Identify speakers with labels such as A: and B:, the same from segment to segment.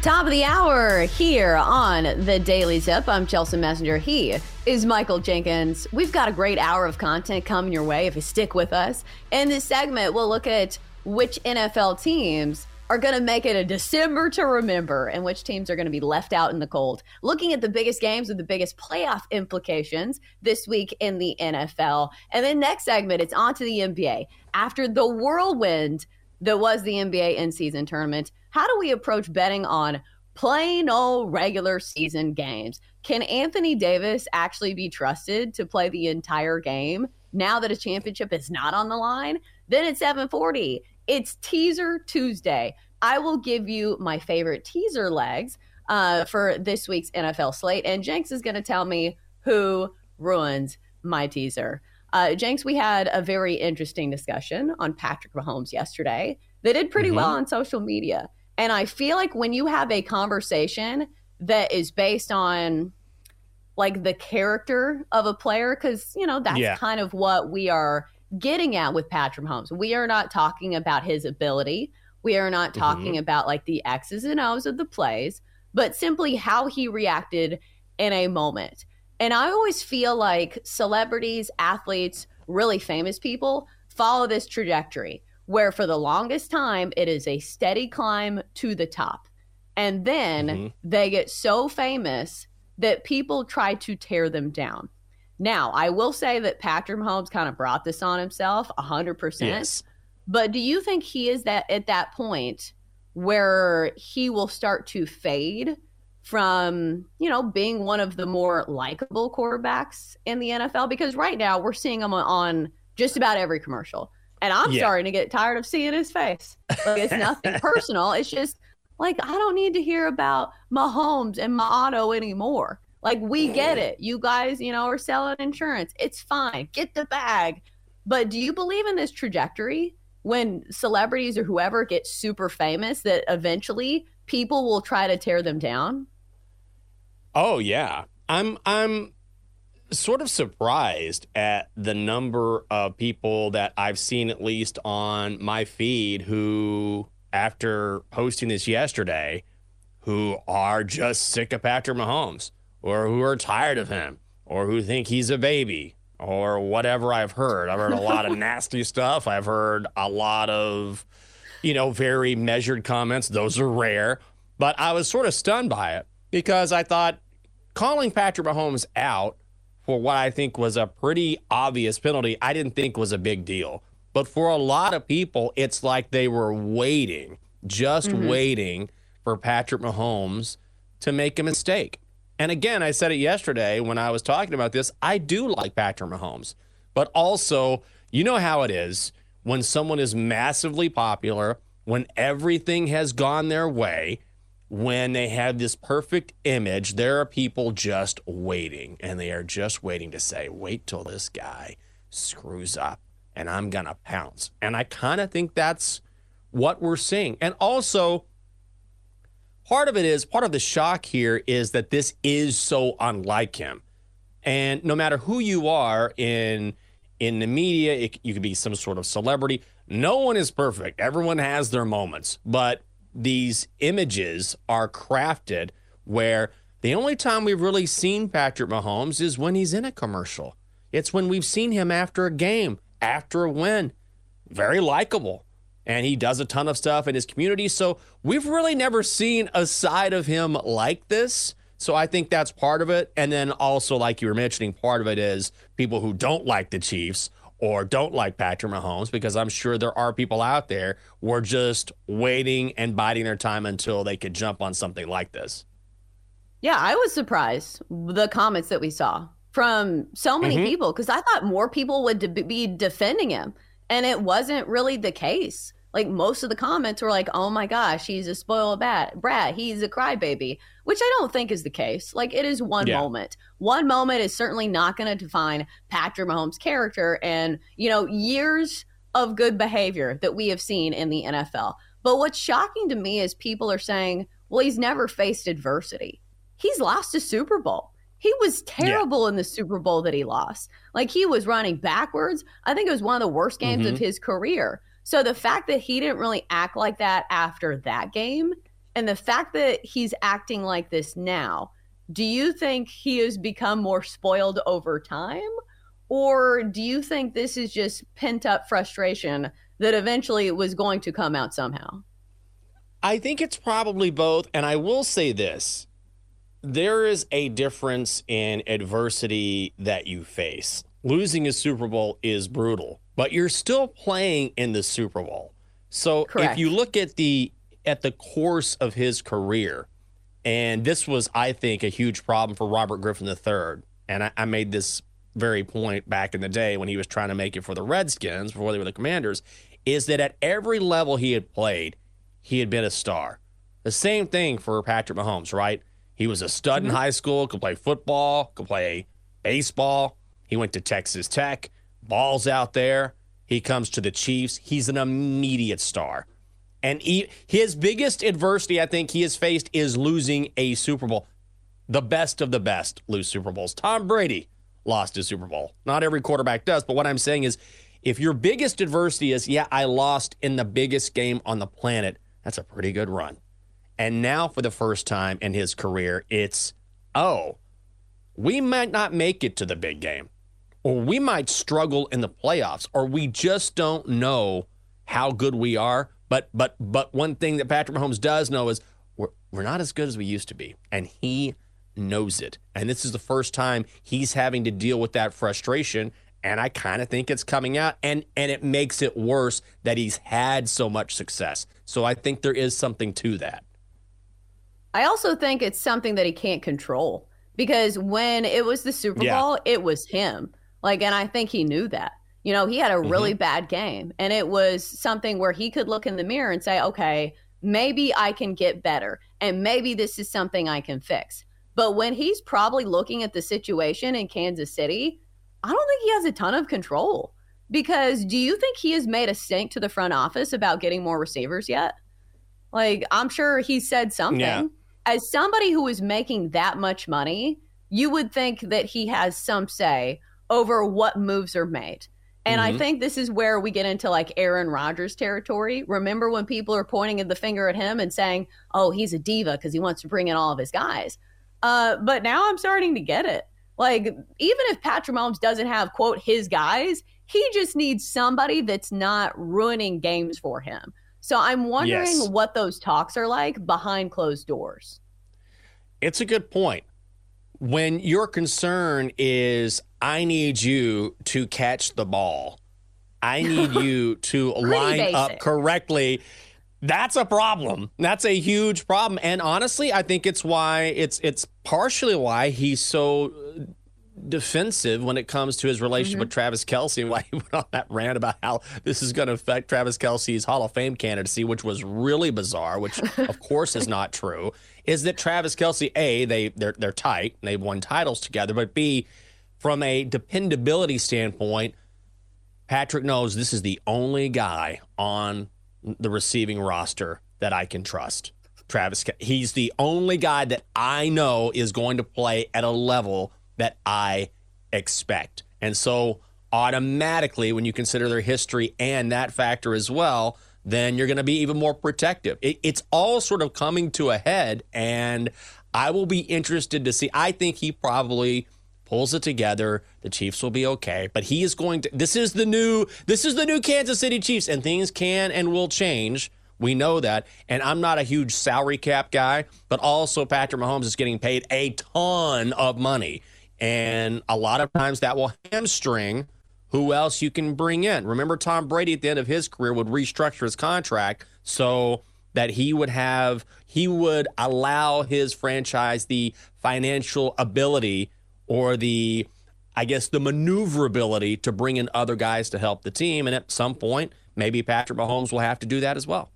A: Top of the hour here on the Daily Tip. I'm Chelsea Messenger. He is Michael Jenkins. We've got a great hour of content coming your way if you stick with us. In this segment, we'll look at which NFL teams are going to make it a December to remember and which teams are going to be left out in the cold. Looking at the biggest games with the biggest playoff implications this week in the NFL. And then next segment, it's on to the NBA. After the whirlwind that was the NBA in season tournament, how do we approach betting on plain old regular season games? Can Anthony Davis actually be trusted to play the entire game now that a championship is not on the line? Then at 740, it's Teaser Tuesday. I will give you my favorite teaser legs uh, for this week's NFL slate, and Jenks is going to tell me who ruins my teaser. Uh, Jenks, we had a very interesting discussion on Patrick Mahomes yesterday. They did pretty mm-hmm. well on social media. And I feel like when you have a conversation that is based on like the character of a player, because, you know, that's yeah. kind of what we are getting at with Patrick Mahomes. We are not talking about his ability. We are not talking mm-hmm. about like the X's and O's of the plays, but simply how he reacted in a moment. And I always feel like celebrities, athletes, really famous people follow this trajectory where for the longest time it is a steady climb to the top. And then mm-hmm. they get so famous that people try to tear them down. Now, I will say that Patrick Mahomes kind of brought this on himself 100%. Yes. But do you think he is that at that point where he will start to fade from, you know, being one of the more likable quarterbacks in the NFL because right now we're seeing him on just about every commercial. And I'm yeah. starting to get tired of seeing his face. Like it's nothing personal. It's just like I don't need to hear about Mahomes and my auto anymore. Like we get it. You guys, you know, are selling insurance. It's fine. Get the bag. But do you believe in this trajectory when celebrities or whoever get super famous that eventually people will try to tear them down?
B: Oh yeah. I'm I'm sort of surprised at the number of people that I've seen, at least on my feed, who, after posting this yesterday, who are just sick of Patrick Mahomes or who are tired of him or who think he's a baby or whatever I've heard. I've heard a lot of nasty stuff. I've heard a lot of, you know, very measured comments. Those are rare. But I was sort of stunned by it because I thought calling Patrick Mahomes out for what I think was a pretty obvious penalty, I didn't think was a big deal. But for a lot of people, it's like they were waiting, just mm-hmm. waiting for Patrick Mahomes to make a mistake. And again, I said it yesterday when I was talking about this. I do like Patrick Mahomes, but also, you know how it is when someone is massively popular, when everything has gone their way, when they have this perfect image, there are people just waiting and they are just waiting to say, wait till this guy screws up and I'm going to pounce. And I kind of think that's what we're seeing. And also, part of it is part of the shock here is that this is so unlike him. And no matter who you are in in the media, it, you could be some sort of celebrity. No one is perfect. Everyone has their moments, but these images are crafted where the only time we've really seen Patrick Mahomes is when he's in a commercial. It's when we've seen him after a game, after a win. Very likable. And he does a ton of stuff in his community. So we've really never seen a side of him like this. So I think that's part of it. And then also, like you were mentioning, part of it is people who don't like the Chiefs or don't like Patrick Mahomes because I'm sure there are people out there who are just waiting and biding their time until they could jump on something like this.
A: Yeah, I was surprised the comments that we saw from so many mm-hmm. people because I thought more people would be defending him, and it wasn't really the case. Like most of the comments were like, "Oh my gosh, he's a spoiled bat, brat. He's a crybaby," which I don't think is the case. Like it is one
B: Yeah.
A: moment. One moment is certainly not going to define Patrick Mahomes' character and you know years of good behavior that we have seen in the NFL. But what's shocking to me is people are saying, "Well, he's never faced adversity. He's lost a Super Bowl." He was terrible in the Super Bowl that he lost. Like he was running backwards. I think it was one of the worst games of mm-hmm. his career. So the fact that he didn't really act like that after that game and the fact that he's acting like this now, do you think he has become more spoiled over time? Or do you think this is just pent up frustration that eventually was going to come out somehow?
B: I think it's probably both. And I will say this there is a difference in adversity that you face. Losing a Super Bowl is brutal, but you're still playing in the Super Bowl. So
A: Correct.
B: if you look at the at the course of his career, and this was, I think, a huge problem for Robert Griffin III. And I, I made this very point back in the day when he was trying to make it for the Redskins before they were the Commanders, is that at every level he had played, he had been a star. The same thing for Patrick Mahomes, right? He was a stud in mm-hmm. high school, could play football, could play baseball. He went to Texas Tech, balls out there. He comes to the Chiefs. He's an immediate star. And he, his biggest adversity, I think, he has faced is losing a Super Bowl. The best of the best lose Super Bowls. Tom Brady lost his Super Bowl. Not every quarterback does, but what I'm saying is if your biggest adversity is, yeah, I lost in the biggest game on the planet, that's a pretty good run. And now, for the first time in his career, it's, oh, we might not make it to the big game, or we might struggle in the playoffs, or we just don't know how good we are. But but but one thing that Patrick Mahomes does know is we're we're not as good as we used to be, and he knows it. And this is the first time he's having to deal with that frustration. And I kind of think it's coming out, and and it makes it worse that he's had so much success. So I think there is something to that.
A: I also think it's something that he can't control because when it was the Super
B: Yeah.
A: Bowl, it was him. Like, and I think he knew that. You know, he had a mm-hmm. really bad game, and it was something where he could look in the mirror and say, okay, maybe I can get better, and maybe this is something I can fix. But when he's probably looking at the situation in Kansas City, I don't think he has a ton of control. Because do you think he has made a stink to the front office about getting more receivers yet? Like, I'm sure he said something.
B: Yeah.
A: As somebody who is making that much money, you would think that he has some say over what moves are made. And I think this is where we get into like Aaron Rodgers territory. Remember when people are pointing the finger at him and saying, oh, he's a diva because he wants to bring in all of his guys. Uh, but now I'm starting to get it. Like, even if Patrick Mahomes doesn't have, quote, his guys, he just needs somebody that's not ruining games for him. So I'm wondering
B: Yes.
A: what those talks are like behind closed doors.
B: It's a good point. When your concern is, I need you to catch the ball, I need you to line up correctly. That's a problem. That's a huge problem. And honestly, I think it's why it's it's partially why he's so defensive when it comes to his relationship with mm-hmm. Travis Kelce and why he went on that rant about how this is going to affect Travis Kelce's Hall of Fame candidacy, which was really bizarre, which of course is not true, is that Travis Kelce, A, they they're they're tight, and they've won titles together, but B, from a dependability standpoint, Patrick knows this is the only guy on the receiving roster that I can trust. Travis, he's the only guy that I know is going to play at a level that I expect. And so automatically, when you consider their history and that factor as well, then you're going to be even more protective. It, it's all sort of coming to a head, and I will be interested to see. I think he probably pulls it together. The Chiefs will be okay, but he is going to. This is the new. This is the new Kansas City Chiefs, and things can and will change. We know that, and I'm not a huge salary cap guy, but also Patrick Mahomes is getting paid a ton of money, and a lot of times that will hamstring who else you can bring in. Remember, Tom Brady at the end of his career would restructure his contract so that he would have he would allow his franchise the financial ability or the I guess the maneuverability to bring in other guys to help the team. And at some point, maybe Patrick Mahomes will have to do that as well.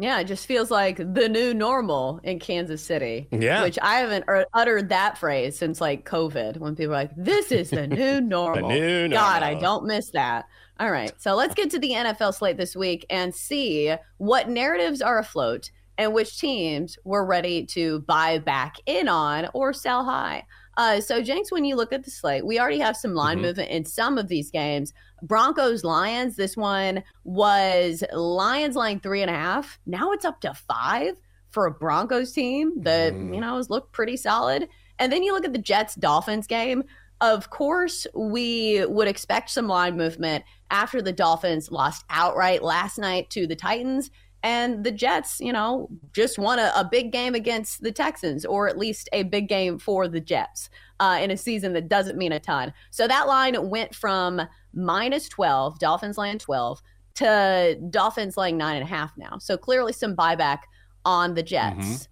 A: Yeah, it just feels like the new normal in Kansas City.
B: Yeah.
A: Which I haven't er- uttered that phrase since like COVID when people are like, this is the new normal.
B: new
A: God, I don't miss that. All right. So let's get to the NFL slate this week and see what narratives are afloat and which teams we're ready to buy back in on or sell high. Uh, so, Jenks, when you look at the slate, we already have some line
B: Mhm.
A: movement in some of these games. Broncos Lions, this one was Lions line three and a half. Now it's up to five for a Broncos team that,
B: Mm.
A: you know, has looked pretty solid. And then you look at the Jets Dolphins game. Of course, we would expect some line movement after the Dolphins lost outright last night to the Titans. And the Jets, you know, just won a, a big game against the Texans, or at least a big game for the Jets uh, in a season that doesn't mean a ton. So that line went from minus 12, Dolphins laying 12, to Dolphins laying nine and a half now. So clearly some buyback on the Jets.
B: Mhm.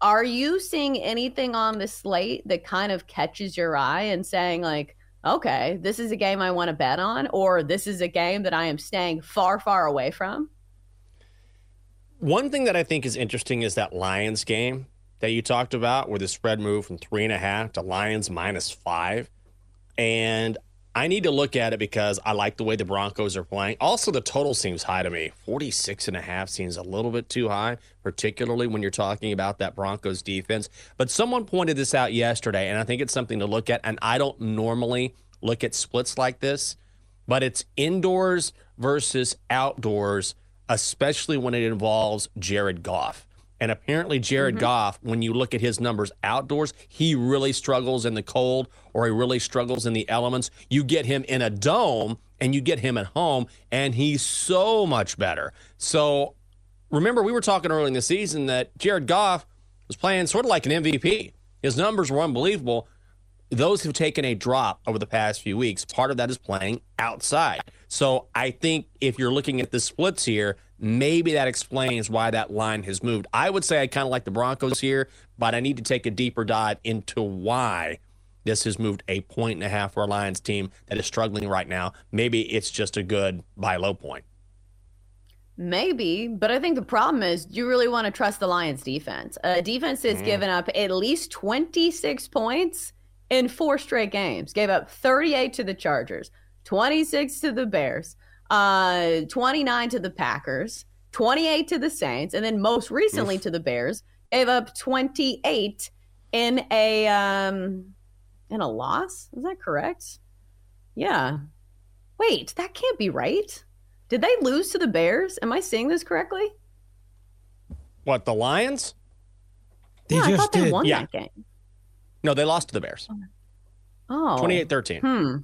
A: Are you seeing anything on the slate that kind of catches your eye and saying, like, okay, this is a game I want to bet on, or this is a game that I am staying far, far away from?
B: One thing that I think is interesting is that Lions game that you talked about, where the spread moved from three and a half to Lions minus five. And I need to look at it because I like the way the Broncos are playing. Also, the total seems high to me. 46 and a half seems a little bit too high, particularly when you're talking about that Broncos defense. But someone pointed this out yesterday, and I think it's something to look at. And I don't normally look at splits like this, but it's indoors versus outdoors, especially when it involves Jared Goff. And apparently, Jared mm-hmm. Goff, when you look at his numbers outdoors, he really struggles in the cold or he really struggles in the elements. You get him in a dome and you get him at home, and he's so much better. So remember, we were talking early in the season that Jared Goff was playing sort of like an MVP. His numbers were unbelievable. Those have taken a drop over the past few weeks. Part of that is playing outside. So I think if you're looking at the splits here, maybe that explains why that line has moved. I would say I kind of like the Broncos here, but I need to take a deeper dive into why this has moved a point and a half for a Lions team that is struggling right now. Maybe it's just a good buy low point.
A: Maybe, but I think the problem is do you really want to trust the Lions defense? A defense that's mm. given up at least 26 points in four straight games. Gave up 38 to the Chargers, 26 to the Bears, uh 29 to the Packers, 28 to the Saints, and then most recently to the Bears. Gave up 28 in a um in a loss. Is that correct? Yeah. Wait, that can't be right. Did they lose to the Bears? Am I seeing this correctly?
B: What, the Lions?
C: They
A: yeah, I thought they
C: did.
A: won
B: Yeah.
A: that game.
B: No, they lost to the Bears.
A: Oh,
B: 28 13.
A: Hmm.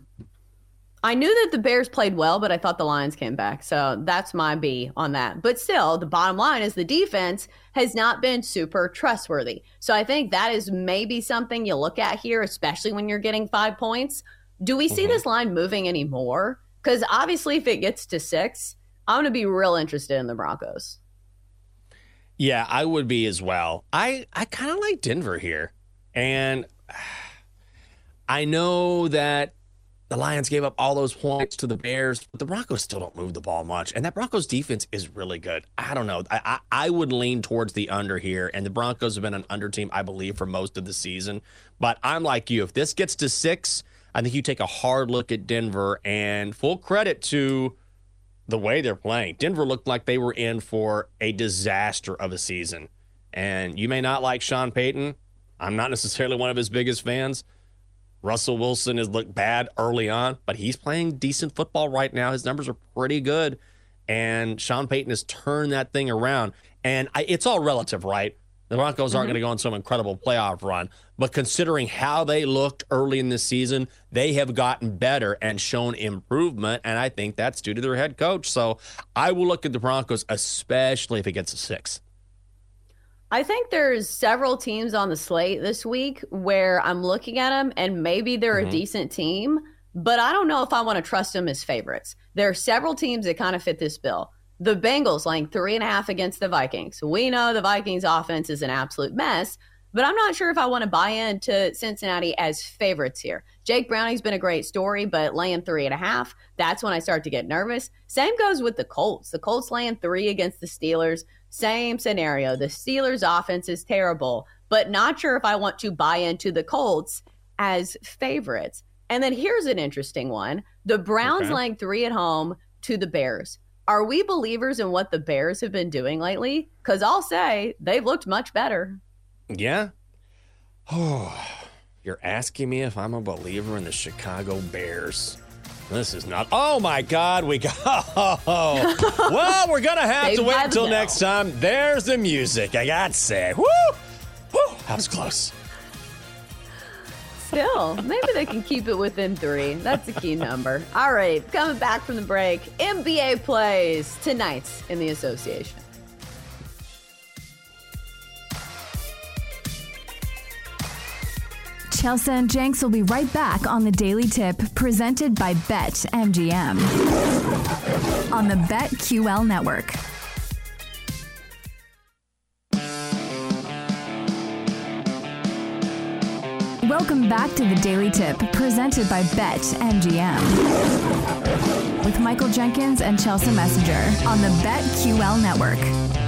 A: I knew that the Bears played well, but I thought the Lions came back. So that's my B on that. But still, the bottom line is the defense has not been super trustworthy. So I think that is maybe something you look at here, especially when you're getting five points. Do we see
B: Mhm.
A: this line moving anymore? Because obviously, if it gets to six, I'm going to be real interested in the Broncos.
B: Yeah, I would be as well. I I kind of like Denver here, and I know that the Lions gave up all those points to the Bears, but the Broncos still don't move the ball much, and that Broncos defense is really good. I don't know. I I, I would lean towards the under here, and the Broncos have been an under team, I believe, for most of the season. But I'm like you. If this gets to six, I think you take a hard look at Denver, and full credit to the way they're playing. Denver looked like they were in for a disaster of a season. And you may not like Sean Payton. I'm not necessarily one of his biggest fans. Russell Wilson has looked bad early on, but he's playing decent football right now. His numbers are pretty good. And Sean Payton has turned that thing around. And I, it's all relative, right? The Broncos aren't mm-hmm. going to go on some incredible playoff run, but considering how they looked early in the season, they have gotten better and shown improvement. And I think that's due to their head coach. So I will look at the Broncos, especially if it gets a six.
A: I think there's several teams on the slate this week where I'm looking at them and maybe they're
B: Mhm.
A: a decent team, but I don't know if I want to trust them as favorites. There are several teams that kind of fit this bill. The Bengals laying three and a half against the Vikings. We know the Vikings offense is an absolute mess, but I'm not sure if I want to buy into Cincinnati as favorites here. Jake Browning's been a great story, but laying three and a half, that's when I start to get nervous. Same goes with the Colts. The Colts laying three against the Steelers. Same scenario. The Steelers' offense is terrible, but not sure if I want to buy into the Colts as favorites. And then here's an interesting one the Browns okay. laying three at home to the Bears. Are we believers in what the Bears have been doing lately? Because I'll say they've looked much better.
B: Yeah. Oh, you're asking me if I'm a believer in the Chicago Bears. This is not. Oh my God, we got. Oh, well, we're gonna have to wait until next time. There's the music. I got to say, woo, woo, that was close.
A: Still, maybe they can keep it within three. That's a key number. All right, coming back from the break, NBA plays tonight in the association.
C: Chelsea and Jenks will be right back on the Daily Tip presented by Bet MGM on the BetQL network. Welcome back to the Daily Tip, presented by Bet MGM. With Michael Jenkins and Chelsea Messenger on the BetQL network.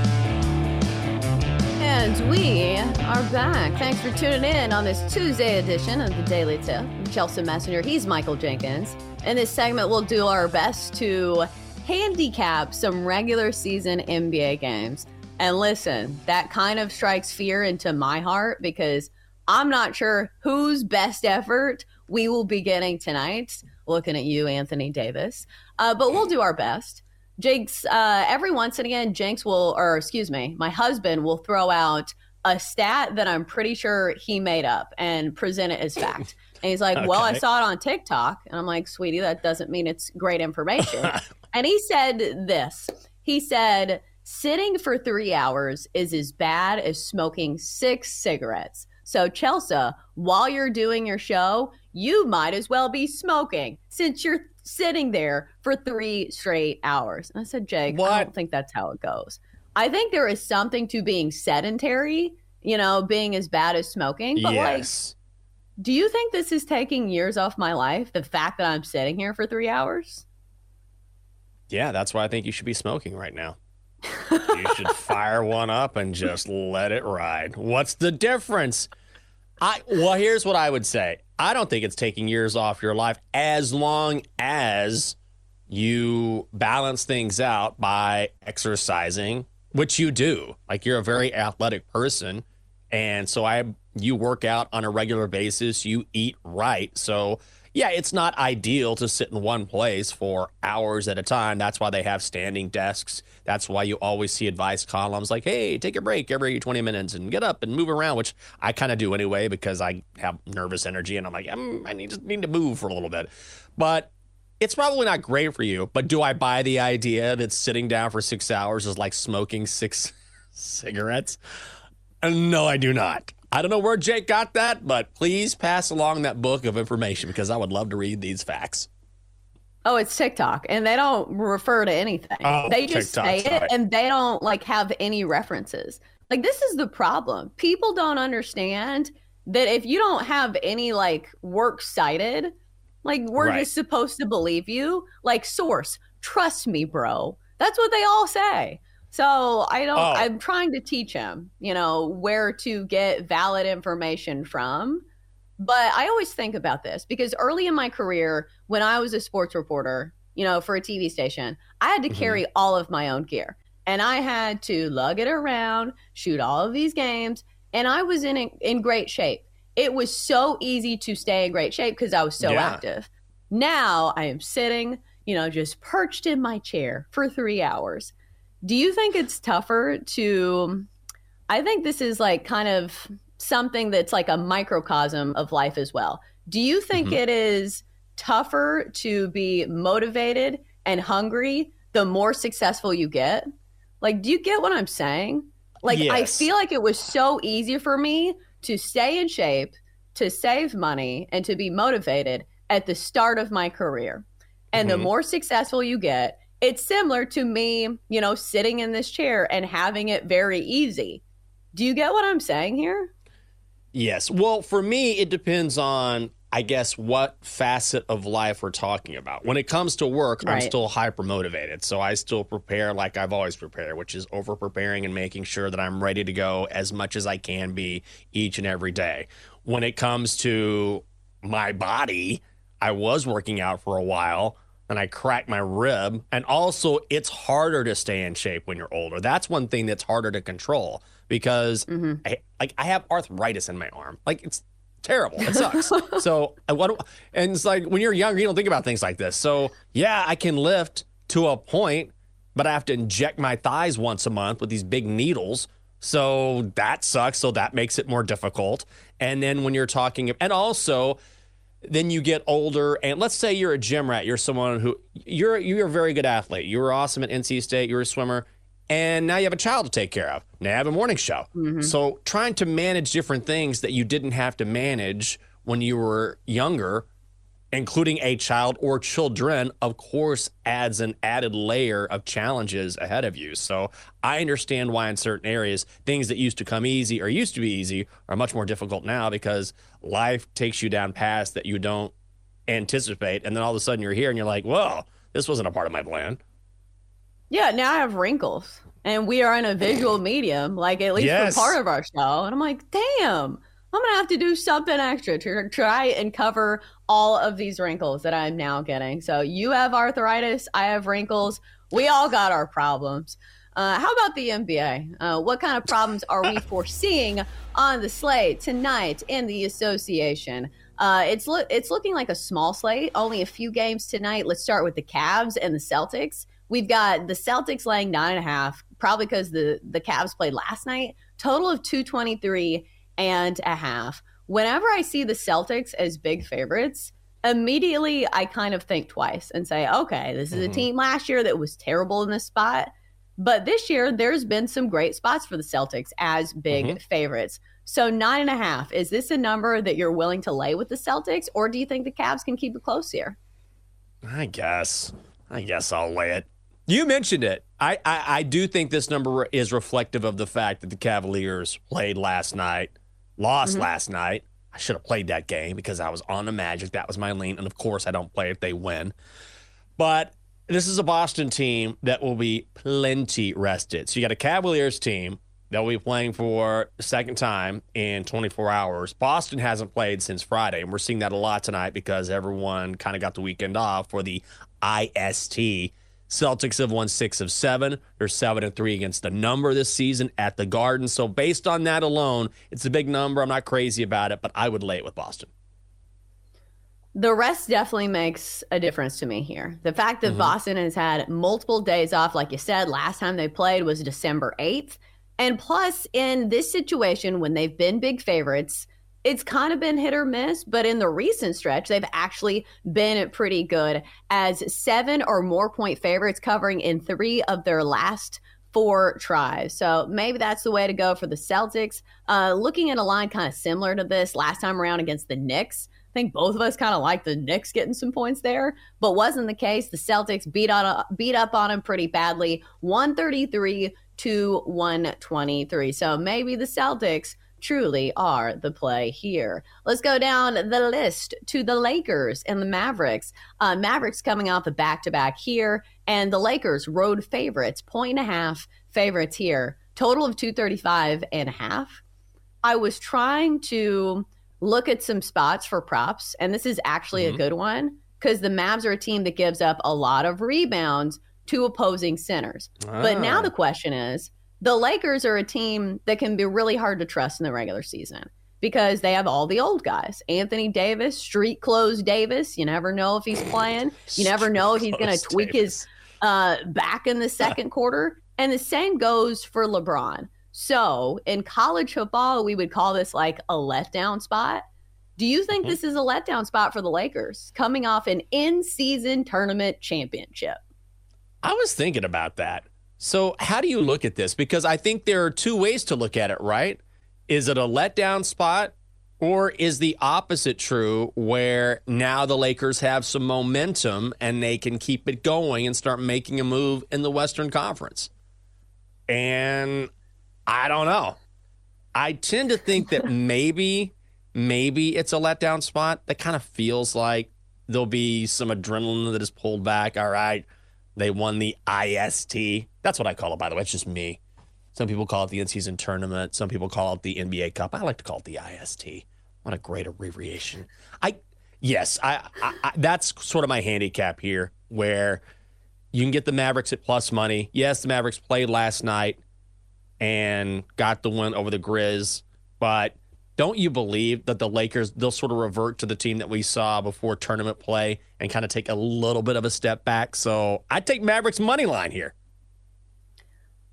A: And we are back. Thanks for tuning in on this Tuesday edition of the Daily Tip. I'm Chelsea Messenger. He's Michael Jenkins. In this segment, we'll do our best to handicap some regular season NBA games. And listen, that kind of strikes fear into my heart because I'm not sure whose best effort we will be getting tonight. Looking at you, Anthony Davis. Uh, but we'll do our best. Jenks, uh, every once and again, Jenks will, or excuse me, my husband will throw out a stat that I'm pretty sure he made up and present it as fact. And he's like, okay. Well, I saw it on TikTok. And I'm like, Sweetie, that doesn't mean it's great information. and he said this He said, Sitting for three hours is as bad as smoking six cigarettes. So, Chelsea, while you're doing your show, you might as well be smoking since you're sitting there for three straight hours. And I said, Jake, what? I don't think that's how it goes. I think there is something to being sedentary, you know, being as bad as smoking. But yes. like, do you think this is taking years off my life? The fact that I'm sitting here for three hours?
B: Yeah, that's why I think you should be smoking right now. you should fire one up and just let it ride. What's the difference? I well, here's what I would say. I don't think it's taking years off your life as long as you balance things out by exercising, which you do. Like you're a very athletic person, and so I you work out on a regular basis, you eat right. So yeah, it's not ideal to sit in one place for hours at a time. That's why they have standing desks. That's why you always see advice columns like, hey, take a break every 20 minutes and get up and move around, which I kind of do anyway because I have nervous energy and I'm like, I'm, I need, just need to move for a little bit. But it's probably not great for you. But do I buy the idea that sitting down for six hours is like smoking six cigarettes? Uh, no, I do not. I don't know where Jake got that, but please pass along that book of information because I would love to read these facts.
A: Oh, it's TikTok, and they don't refer to anything. Oh, they just TikTok, say it, and they don't like have any references. Like this is the problem. People don't understand that if you don't have any like work cited, like we're right. just supposed to believe you. Like source, trust me, bro. That's what they all say. So I don't. Oh. I'm trying to teach him, you know, where to get valid information from. But I always think about this because early in my career, when I was a sports reporter, you know, for a TV station, I had to mm-hmm. carry all of my own gear, and I had to lug it around, shoot all of these games, and I was in in great shape. It was so easy to stay in great shape because I was so yeah. active. Now I am sitting, you know, just perched in my chair for three hours do you think it's tougher to? I think this is like kind of something that's like a microcosm of life as well. Do you think mm-hmm. it is tougher to be motivated and hungry the more successful you get? Like, do you get what I'm saying? Like, yes. I feel like it was so easy for me to stay in shape, to save money, and to be motivated at the start of my career. And mm-hmm. the more successful you get, it's similar to me, you know, sitting in this chair and having it very easy. Do you get what I'm saying here?
B: Yes. Well, for me, it depends on, I guess, what facet of life we're talking about. When it comes to work, I'm still hyper motivated. So I still prepare like I've always prepared, which is over preparing and making sure that I'm ready to go as much as I can be each and every day. When it comes to my body, I was working out for a while and I cracked my rib. And also, it's harder to stay in shape when you're older. That's one thing that's harder to control because mm-hmm. I, like I have arthritis in my arm. Like it's terrible. It sucks. so I what and it's like when you're younger, you don't think about things like this. So yeah, I can lift to a point, but I have to inject my thighs once a month with these big needles. So that sucks. So that makes it more difficult. And then when you're talking, and also then you get older and let's say you're a gym rat you're someone who you're you're a very good athlete. You were awesome at nc state you were a swimmer and now you have a child to take care of. Now you have a morning show. Mm-hmm. So trying to manage different things that you didn't have to manage when you were younger including a child or children, of course, adds an added layer of challenges ahead of you. So I understand why in certain areas, things that used to come easy or used to be easy are much more difficult now because life takes you down paths that you don't anticipate. And then all of a sudden you're here and you're like, well, this wasn't a part of my plan.
A: Yeah, now I have wrinkles, and we are in a visual medium, like at least
B: Yes.
A: for part of our show. And I'm like, damn, I'm gonna have to do something extra to try and cover all of these wrinkles that I'm now getting. So you have arthritis, I have wrinkles. We all got our problems. Uh, how about the NBA? Uh, what kind of problems are we foreseeing on the slate tonight in the association? Uh, it's lo- it's looking like a small slate, only a few games tonight. Let's start with the Cavs and the Celtics. We've got the Celtics laying nine and a half, probably because the the Cavs played last night. Total of two twenty three and a half. Whenever I see the Celtics as big favorites, immediately I kind of think twice and say, okay, this is a mm-hmm. team last year that was terrible in this spot. But this year, there's been some great spots for the Celtics as big mm-hmm. favorites. So, nine and a half, is this a number that you're willing to lay with the Celtics, or do you think the Cavs can keep it close here?
B: I guess. I guess I'll lay it. You mentioned it. I, I, I do think this number is reflective of the fact that the Cavaliers played last night, lost mm-hmm. last night. I should have played that game because I was on the Magic. That was my lean. And of course, I don't play if they win. But this is a Boston team that will be plenty rested. So you got a Cavaliers team that will be playing for the second time in 24 hours. Boston hasn't played since Friday, and we're seeing that a lot tonight because everyone kind of got the weekend off for the IST. Celtics have won six of seven. They're seven and three against the number this season at the Garden. So based on that alone, it's a big number. I'm not crazy about it, but I would lay it with Boston.
A: The rest definitely makes a difference to me here. The fact that mm-hmm. Boston has had multiple days off, like you said, last time they played was December 8th. And plus, in this situation, when they've been big favorites, it's kind of been hit or miss, but in the recent stretch, they've actually been pretty good as seven or more point favorites covering in three of their last four tries. So maybe that's the way to go for the Celtics. Uh, looking at a line kind of similar to this last time around against the Knicks. I think both of us kind of like the Knicks getting some points there, but wasn't the case. The Celtics beat on beat up on them pretty badly, 133 to 123. So maybe the Celtics truly are the play here. Let's go down the list to the Lakers and the Mavericks. Uh, Mavericks coming off a back to back here, and the Lakers road favorites, point and a half favorites here. Total of 235 and a half. I was trying to look at some spots for props, and this is actually a good one because the Mavs are a team that gives up a lot of rebounds to opposing centers. But now the question is the Lakers are a team that can be really hard to trust in the regular season because they have all the old guys. Anthony Davis, street clothes Davis. You never know if he's playing. You never know if he's going to tweak
B: clothes
A: his uh, back in the second quarter. And the same goes for LeBron. So in college football, we would call this like a letdown spot. Do you think this is a letdown spot for the Lakers coming off an in season tournament championship?
B: I was thinking about that. So, how do you look at this? Because I think there are two ways to look at it, right? Is it a letdown spot or is the opposite true where now the Lakers have some momentum and they can keep it going and start making a move in the Western Conference? And I don't know. I tend to think that maybe, maybe it's a letdown spot. That kind of feels like there'll be some adrenaline that is pulled back. All right, they won the IST. That's what I call it, by the way. It's just me. Some people call it the in-season tournament. Some people call it the NBA Cup. I like to call it the IST. What a great abbreviation. I yes, I, I, I that's sort of my handicap here, where you can get the Mavericks at plus money. Yes, the Mavericks played last night and got the win over the Grizz, but don't you believe that the Lakers they'll sort of revert to the team that we saw before tournament play and kind of take a little bit of a step back? So I take Mavericks money line here.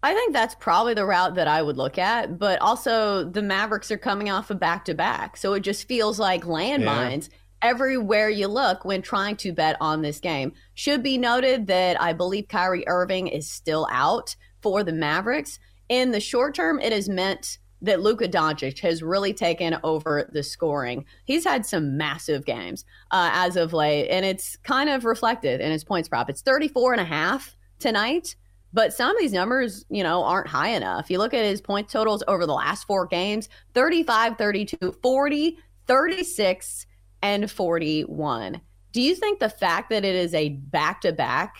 A: I think that's probably the route that I would look at, but also the Mavericks are coming off a back to back. So it just feels like landmines yeah. everywhere you look when trying to bet on this game. Should be noted that I believe Kyrie Irving is still out for the Mavericks. In the short term, it has meant that Luka Doncic has really taken over the scoring. He's had some massive games uh, as of late, and it's kind of reflected in his points prop. It's 34 and a half tonight. But some of these numbers, you know, aren't high enough. You look at his point totals over the last four games 35, 32, 40, 36, and 41. Do you think the fact that it is a back to back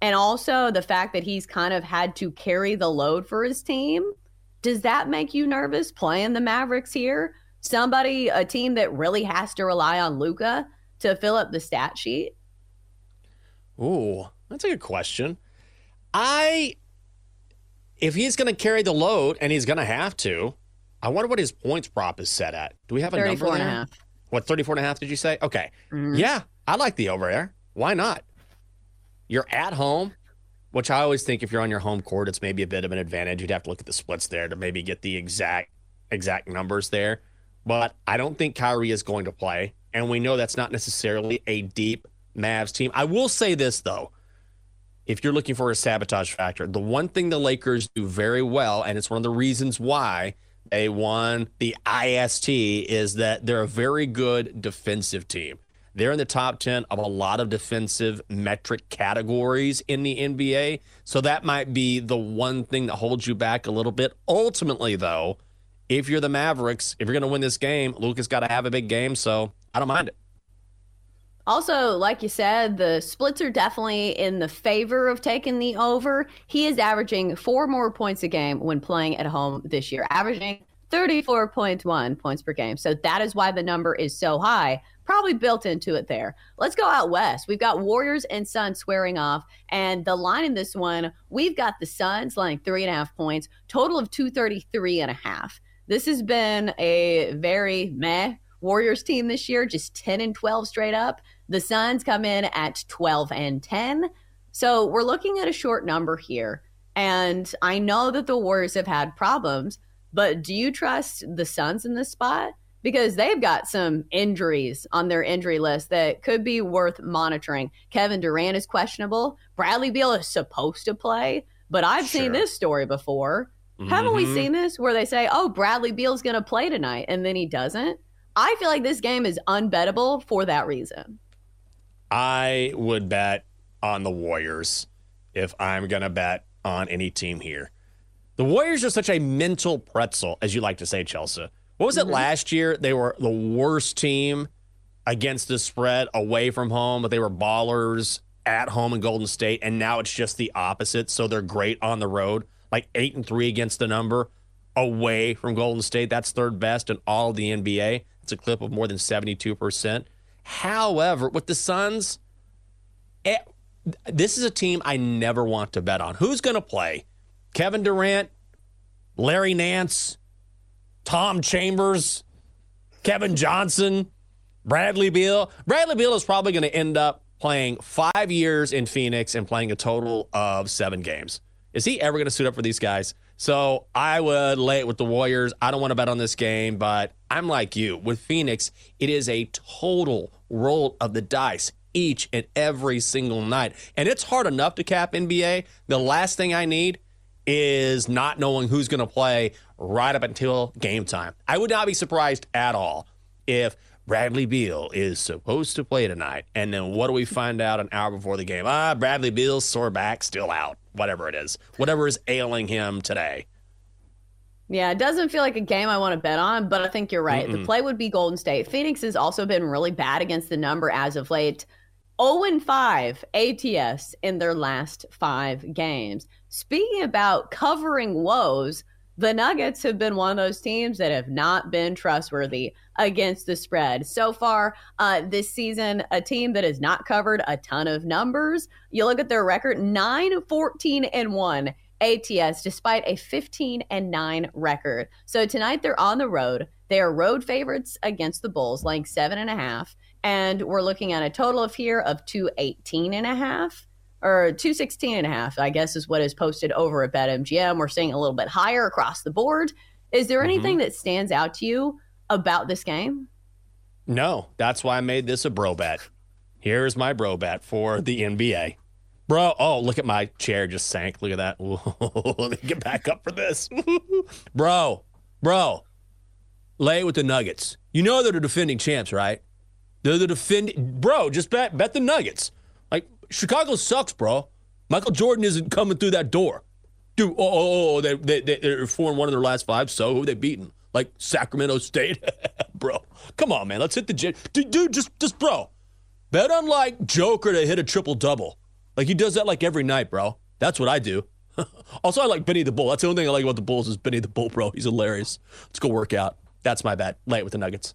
A: and also the fact that he's kind of had to carry the load for his team, does that make you nervous playing the Mavericks here? Somebody, a team that really has to rely on Luka to fill up the stat sheet?
B: Ooh, that's a good question. I, if he's going to carry the load and he's going to have to, I wonder what his points prop is set at. Do we have a number?
A: And a half.
B: What, 34 and a half did you say? Okay. Mm-hmm. Yeah, I like the over there. Why not? You're at home, which I always think if you're on your home court, it's maybe a bit of an advantage. You'd have to look at the splits there to maybe get the exact exact numbers there. But I don't think Kyrie is going to play. And we know that's not necessarily a deep Mavs team. I will say this, though if you're looking for a sabotage factor, the one thing the Lakers do very well, and it's one of the reasons why they won the IST, is that they're a very good defensive team. They're in the top 10 of a lot of defensive metric categories in the NBA. So that might be the one thing that holds you back a little bit. Ultimately, though, if you're the Mavericks, if you're going to win this game, Luka's got to have a big game. So I don't mind it.
A: Also, like you said, the splits are definitely in the favor of taking the over. He is averaging four more points a game when playing at home this year, averaging 34.1 points per game. So that is why the number is so high. Probably built into it there. Let's go out west. We've got Warriors and Suns swearing off. And the line in this one, we've got the Suns laying three and a half points, total of 233 and a half. This has been a very meh Warriors team this year, just 10 and 12 straight up. The Suns come in at 12 and 10. So we're looking at a short number here. And I know that the Warriors have had problems, but do you trust the Suns in this spot? Because they've got some injuries on their injury list that could be worth monitoring. Kevin Durant is questionable. Bradley Beal is supposed to play, but I've sure. seen this story before. Mm-hmm. Haven't we mm-hmm. seen this where they say, oh, Bradley Beal's going to play tonight, and then he doesn't? I feel like this game is unbettable for that reason.
B: I would bet on the Warriors if I'm going to bet on any team here. The Warriors are such a mental pretzel, as you like to say, Chelsea. What was it mm-hmm. last year? They were the worst team against the spread away from home, but they were ballers at home in Golden State, and now it's just the opposite. So they're great on the road, like eight and three against the number away from Golden State. That's third best in all of the NBA. It's a clip of more than 72%. However, with the Suns, it, eh, this is a team I never want to bet on. Who's going to play? Kevin Durant, Larry Nance, Tom Chambers, Kevin Johnson, Bradley Beal. Bradley Beal is probably going to end up playing five years in Phoenix and playing a total of seven games. Is he ever going to suit up for these guys? So I would lay it with the Warriors. I don't want to bet on this game, but I'm like you. With Phoenix, it is a total roll of the dice each and every single night. And it's hard enough to cap NBA. The last thing I need is not knowing who's going to play right up until game time. I would not be surprised at all if Bradley Beal is supposed to play tonight. And then what do we find out an hour before the game? Ah, Bradley Beal's sore back, still out. Whatever it is, whatever is ailing him today.
A: Yeah, it doesn't feel like a game I want to bet on, but I think you're right. Mm-mm. The play would be Golden State. Phoenix has also been really bad against the number as of late. 0 5 ATS in their last five games. Speaking about covering woes, the Nuggets have been one of those teams that have not been trustworthy against the spread. So far uh, this season, a team that has not covered a ton of numbers. You look at their record 9 14 and 1 ATS despite a 15 and 9 record. So tonight they're on the road. They are road favorites against the Bulls, laying seven and a half. And we're looking at a total of here of 218 and a half or 216 and a half, I guess is what is posted over at BetMGM. We're seeing a little bit higher across the board. Is there mm-hmm. anything that stands out to you about this game?
B: No, that's why I made this a bro bet. Here's my bro bet for the NBA. Bro, oh, look at my chair just sank. Look at that. Let me get back up for this. bro, bro, lay with the Nuggets. You know they're the defending champs, right? They're the defending. Bro, just bet bet the Nuggets. Chicago sucks, bro. Michael Jordan isn't coming through that door. Dude, oh, oh, oh, oh they, they, they're four and one of their last five. So who they beaten? Like Sacramento State, bro. Come on, man. Let's hit the gym. Dude, dude, just, just, bro. Bet on like Joker to hit a triple double. Like he does that like every night, bro. That's what I do. also, I like Benny the Bull. That's the only thing I like about the Bulls is Benny the Bull, bro. He's hilarious. Let's go work out. That's my bet. Late with the Nuggets.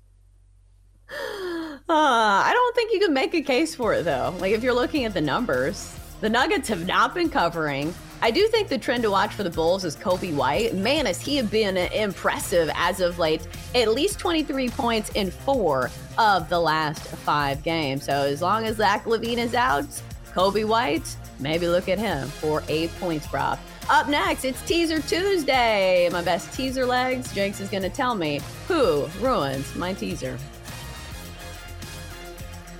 A: Uh, I don't think you can make a case for it though. Like if you're looking at the numbers, the Nuggets have not been covering. I do think the trend to watch for the Bulls is Coby White. Man, has he been impressive as of late. At least 23 points in four of the last five games. So as long as Zach LaVine is out, Coby White, maybe look at him for a points prop. Up next, it's Teaser Tuesday. My best teaser legs. Jenks is going to tell me who ruins my teaser.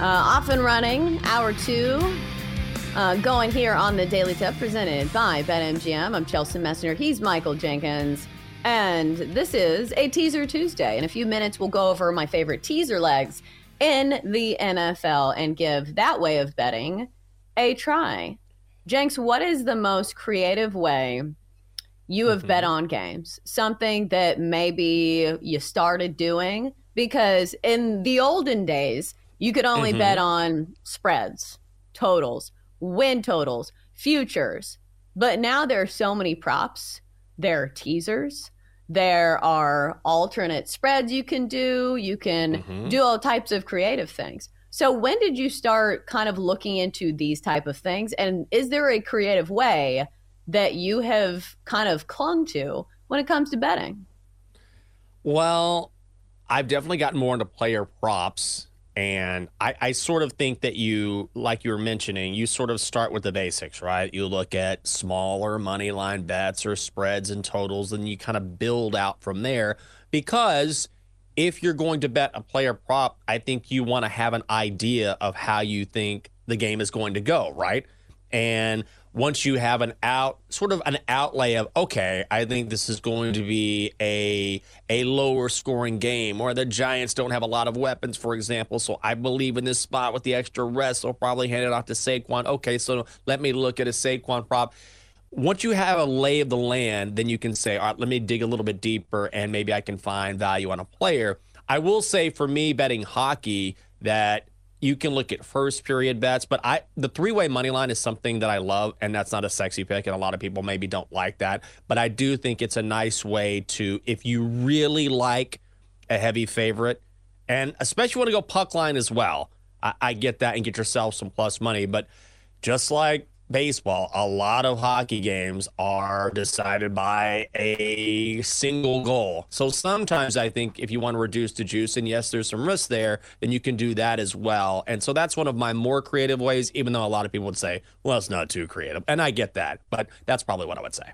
A: Uh, off and running, hour two. Uh, going here on the Daily Tip presented by BetMGM. I'm Chelsea Messenger. He's Michael Jenkins. And this is a Teaser Tuesday. In a few minutes, we'll go over my favorite teaser legs in the NFL and give that way of betting a try. Jenks, what is the most creative way you have mm-hmm. bet on games? Something that maybe you started doing? Because in the olden days, you could only mm-hmm. bet on spreads, totals, win totals, futures. But now there are so many props. There are teasers. There are alternate spreads you can do. You can mm-hmm. do all types of creative things. So when did you start kind of looking into these type of things? And is there a creative way that you have kind of clung to when it comes to betting?
B: Well, I've definitely gotten more into player props and I, I, sort of think that you, like you were mentioning, you sort of start with the basics, right? You look at smaller money line bets or spreads and totals, and you kind of build out from there. Because if you're going to bet a player prop, I think you want to have an idea of how you think the game is going to go, right? And once you have an out sort of an outlay of okay i think this is going to be a a lower scoring game or the giants don't have a lot of weapons for example. So i believe in this spot with the extra rest they'll probably hand it off to saquon. Okay so let me look at a saquon prop. Once you have a lay of the land then you can say all right let me dig a little bit deeper and maybe i can find value on a player. I will say for me betting hockey that you can look at first period bets, but I the three way money line is something that I love, and that's not a sexy pick, and a lot of people maybe don't like that. But I do think it's a nice way to if you really like a heavy favorite, and especially want to go puck line as well. I, I get that and get yourself some plus money, but just like baseball, a lot of hockey games are decided by a single goal. So sometimes I think if you want to reduce the juice, and yes, there's some risk there, then you can do that as well. And so that's one of my more creative ways, even though a lot of people would say, well, it's not too creative. And I get that, but that's probably what I would say.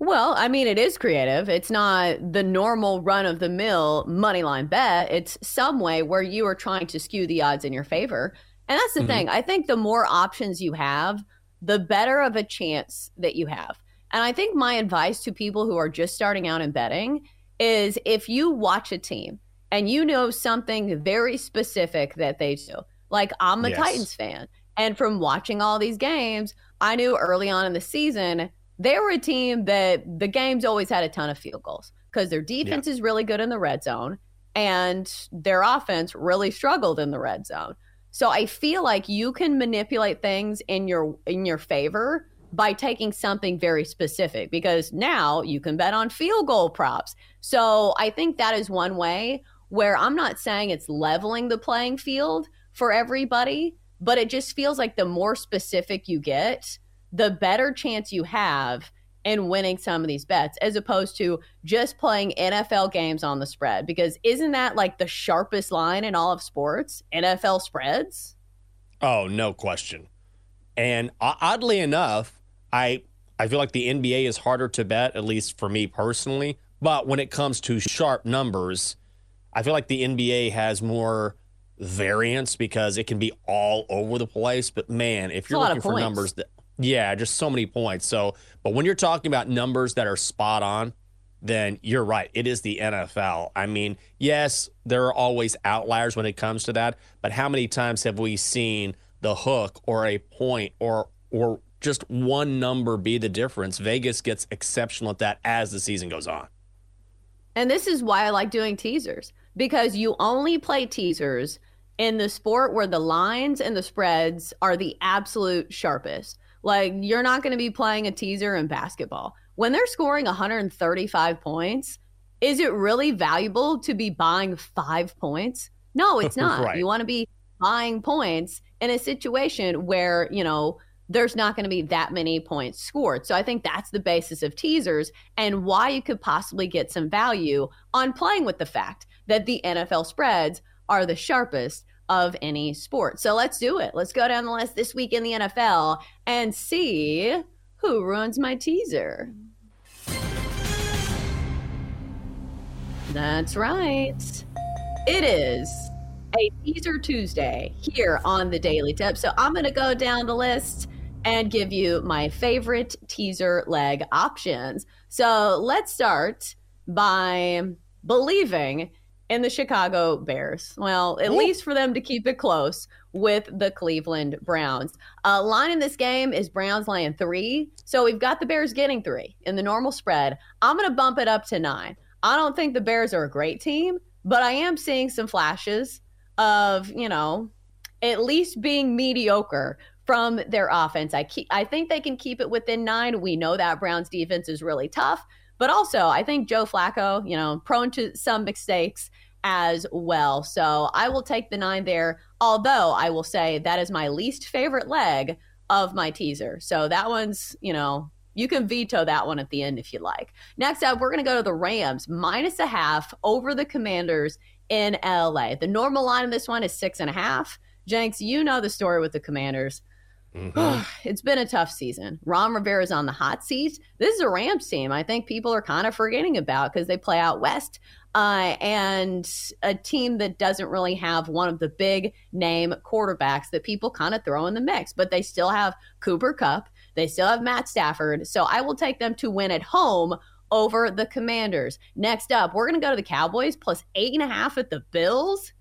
A: Well, I mean, it is creative. It's not the normal run of the mill money line bet. It's some way where you are trying to skew the odds in your favor. And that's the mm-hmm. thing. I think the more options you have, the better of a chance that you have. And I think my advice to people who are just starting out in betting is if you watch a team and you know something very specific that they do, like I'm a yes. Titans fan. And from watching all these games, I knew early on in the season, they were a team that the games always had a ton of field goals because their defense yeah. is really good in the red zone and their offense really struggled in the red zone. So I feel like you can manipulate things in your in your favor by taking something very specific because now you can bet on field goal props. So I think that is one way where I'm not saying it's leveling the playing field for everybody, but it just feels like the more specific you get, the better chance you have in winning some of these bets as opposed to just playing NFL games on the spread. Because isn't that like the sharpest line in all of sports? NFL spreads?
B: Oh, no question. And oddly enough, I I feel like the NBA is harder to bet, at least for me personally. But when it comes to sharp numbers, I feel like the NBA has more variance because it can be all over the place. But man, if you're looking for numbers that yeah, just so many points. So, but when you're talking about numbers that are spot on, then you're right. It is the NFL. I mean, yes, there are always outliers when it comes to that, but how many times have we seen the hook or a point or or just one number be the difference? Vegas gets exceptional at that as the season goes on.
A: And this is why I like doing teasers because you only play teasers in the sport where the lines and the spreads are the absolute sharpest. Like you're not going to be playing a teaser in basketball. When they're scoring 135 points, is it really valuable to be buying 5 points? No, it's not. right. You want to be buying points in a situation where, you know, there's not going to be that many points scored. So I think that's the basis of teasers and why you could possibly get some value on playing with the fact that the NFL spreads are the sharpest of any sport. So let's do it. Let's go down the list this week in the NFL and see who ruins my teaser. That's right. It is a teaser Tuesday here on the Daily Tip. So I'm going to go down the list and give you my favorite teaser leg options. So let's start by believing in the Chicago Bears. Well, at least for them to keep it close with the Cleveland Browns. Uh, line in this game is Browns laying three. So we've got the Bears getting three in the normal spread. I'm going to bump it up to nine. I don't think the Bears are a great team, but I am seeing some flashes of, you know, at least being mediocre from their offense. I keep, I think they can keep it within nine. We know that Browns defense is really tough. But also, I think Joe Flacco, you know, prone to some mistakes as well. So I will take the nine there. Although I will say that is my least favorite leg of my teaser. So that one's, you know, you can veto that one at the end if you like. Next up, we're going to go to the Rams minus a half over the Commanders in LA. The normal line of this one is six and a half. Jenks, you know the story with the Commanders. Mm-hmm. it's been a tough season. Ron Rivera's on the hot seat. This is a Rams team I think people are kind of forgetting about because they play out west. Uh, and a team that doesn't really have one of the big name quarterbacks that people kind of throw in the mix, but they still have Cooper Kupp. They still have Matt Stafford. So I will take them to win at home over the Commanders. Next up, we're going to go to the Cowboys plus eight and a half at the Bills.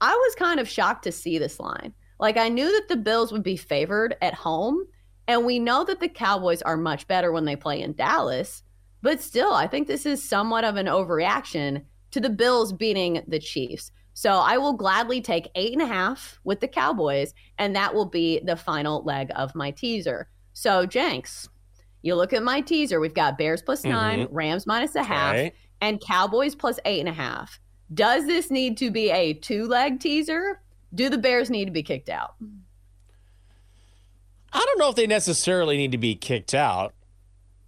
A: I was kind of shocked to see this line. Like I knew that the Bills would be favored at home, and we know that the Cowboys are much better when they play in Dallas. But still, I think this is somewhat of an overreaction to the Bills beating the Chiefs. So I will gladly take eight and a half with the Cowboys, and that will be the final leg of my teaser. So, Jenks, you look at my teaser. We've got Bears plus mm-hmm. nine, Rams minus a half, okay. and Cowboys plus eight and a half. Does this need to be a two leg teaser? Do the Bears need to be kicked out?
B: I don't know if they necessarily need to be kicked out,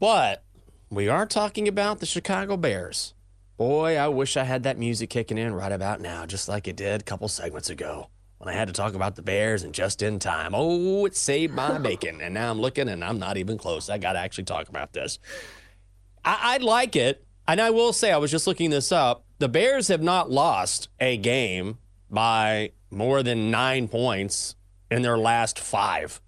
B: but we are talking about the Chicago Bears. Boy, I wish I had that music kicking in right about now, just like it did a couple segments ago when I had to talk about the Bears and just in time. Oh, it saved my bacon. And now I'm looking and I'm not even close. I got to actually talk about this. I, I'd like it. And I will say, I was just looking this up. The Bears have not lost a game by more than nine points in their last five.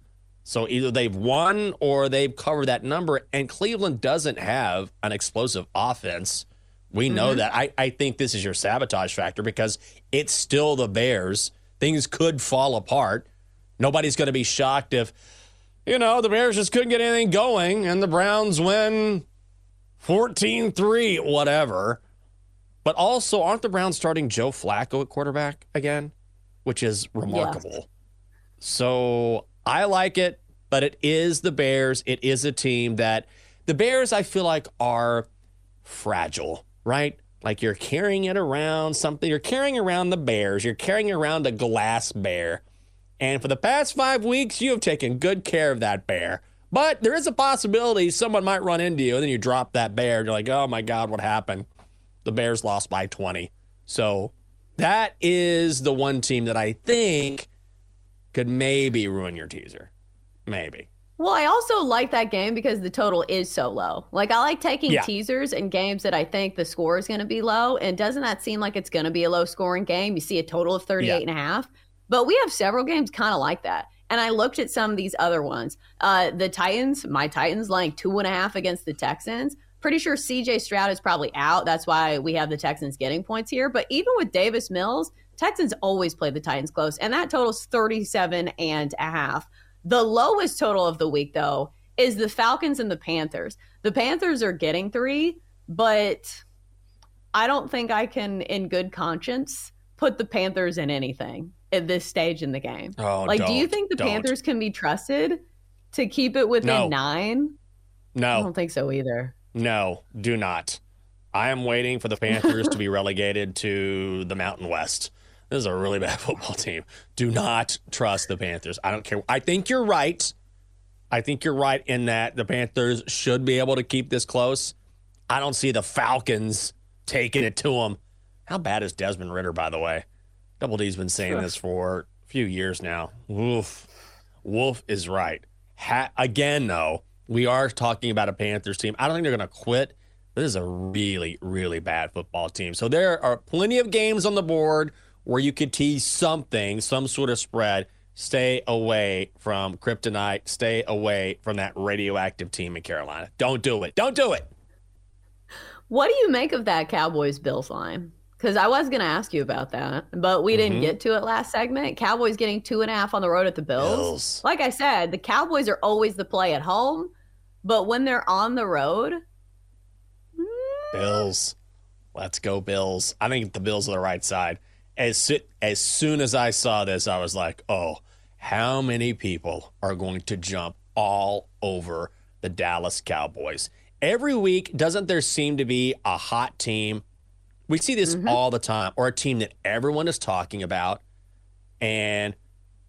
B: So either they've won or they've covered that number. And Cleveland doesn't have an explosive offense. We know mm-hmm. that. I, I think this is your sabotage factor because it's still the Bears. Things could fall apart. Nobody's going to be shocked if, you know, the Bears just couldn't get anything going and the Browns win 14 3, whatever. But also, aren't the Browns starting Joe Flacco at quarterback again? Which is remarkable. So I like it, but it is the Bears. It is a team that the Bears, I feel like, are fragile, right? Like you're carrying it around something. You're carrying around the Bears. You're carrying around a glass bear. And for the past five weeks, you have taken good care of that bear. But there is a possibility someone might run into you, and then you drop that bear. And you're like, oh my God, what happened? The Bears lost by 20. So that is the one team that I think could maybe ruin your teaser. Maybe.
A: Well, I also like that game because the total is so low. Like I like taking
B: Yeah.
A: teasers and games that I think the score is going to be low. And doesn't that seem like it's going to be a low scoring game? You see a total of 38 and a half. But we have several games kind of like that. And I looked at some of these other ones. Uh, the Titans, my Titans laying two and a half against the Texans. Pretty sure CJ Stroud is probably out. That's why we have the Texans getting points here. But even with Davis Mills, Texans always play the Titans close. And that totals 37 and a half. The lowest total of the week, though, is the Falcons and the Panthers. The Panthers are getting three, but I don't think I can, in good conscience, put the Panthers in anything at this stage in the game.
B: Oh,
A: like, do you think the
B: don't.
A: Panthers can be trusted to keep it within
B: No.
A: nine? I don't think so either.
B: No, do not. I am waiting for the Panthers to be relegated to the Mountain West. This is a really bad football team. Do not trust the Panthers. I don't care. I think you're right. I think you're right in that the Panthers should be able to keep this close. I don't see the Falcons taking it to them. How bad is Desmond Ridder, by the way? Double D's been saying this for a few years now. Wolf. Wolf is right. Ha- again, though, we are talking about a Panthers team. I don't think they're going to quit. This is a really, really bad football team. So there are plenty of games on the board where you could tease something, some sort of spread. Stay away from kryptonite. Stay away from that radioactive team in Carolina. Don't do it. Don't do it.
A: What do you make of that Cowboys Bills line? Because I was going to ask you about that, but we didn't
B: Mhm.
A: get to it last segment. Cowboys getting two and a half on the road at the Bills.
B: Bills.
A: Like I said, the Cowboys are always the play at home, but when they're on the road,
B: Bills. Let's go, Bills. I think the Bills are the right side. As, as soon as I saw this, I was like, oh, how many people are going to jump all over the Dallas Cowboys? Every week, doesn't there seem to be a hot team? We see this mm-hmm. all the time, or a team that everyone is talking about. And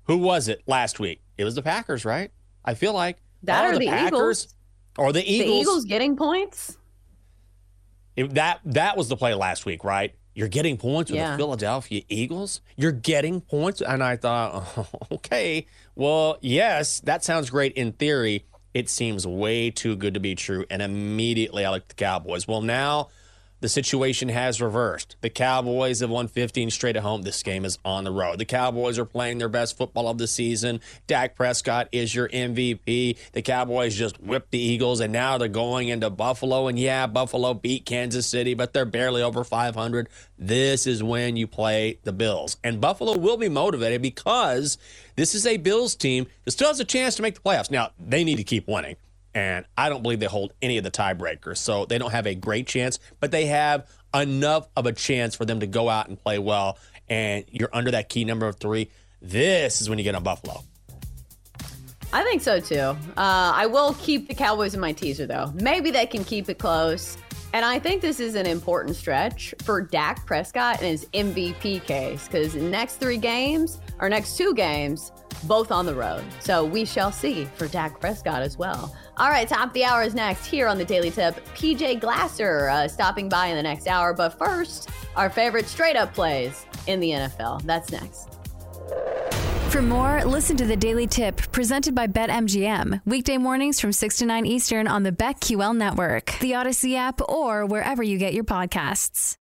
B: who was it last week? It was the Packers, right? I feel like
A: That
B: Oh,
A: or the Eagles.
B: Or the
A: the
B: Eagles.
A: Eagles getting points.
B: It- that that was the play last week, right? You're getting points with
A: Yeah.
B: the Philadelphia Eagles. You're getting points, and I thought, oh, okay, well, yes, that sounds great in theory. It seems way too good to be true, and immediately I like the Cowboys. Well, now the situation has reversed. The Cowboys have won 15 straight at home. This game is on the road. The Cowboys are playing their best football of the season. Dak Prescott is your MVP. The Cowboys just whipped the Eagles, and now they're going into Buffalo. And yeah, Buffalo beat Kansas City, but they're barely over 500. This is when you play the Bills. And Buffalo will be motivated because this is a Bills team that still has a chance to make the playoffs. Now, they need to keep winning and I don't believe they hold any of the tiebreakers. So they don't have a great chance, but they have enough of a chance for them to go out and play well. And you're under that key number of three. This is when you get on Buffalo.
A: I think so too. Uh, I will keep the Cowboys in my teaser though. Maybe they can keep it close. And I think this is an important stretch for Dak Prescott and his MVP case because next three games or next two games, both on the road. So we shall see for Dak Prescott as well. All right, top the hour is next here on the Daily Tip. PJ Glasser uh, stopping by in the next hour. But first, our favorite straight up plays in the NFL. That's next.
C: For more, listen to the Daily Tip presented by BetMGM. Weekday mornings from 6 to 9 Eastern on the BetQL network, the Audacy app, or wherever you get your podcasts.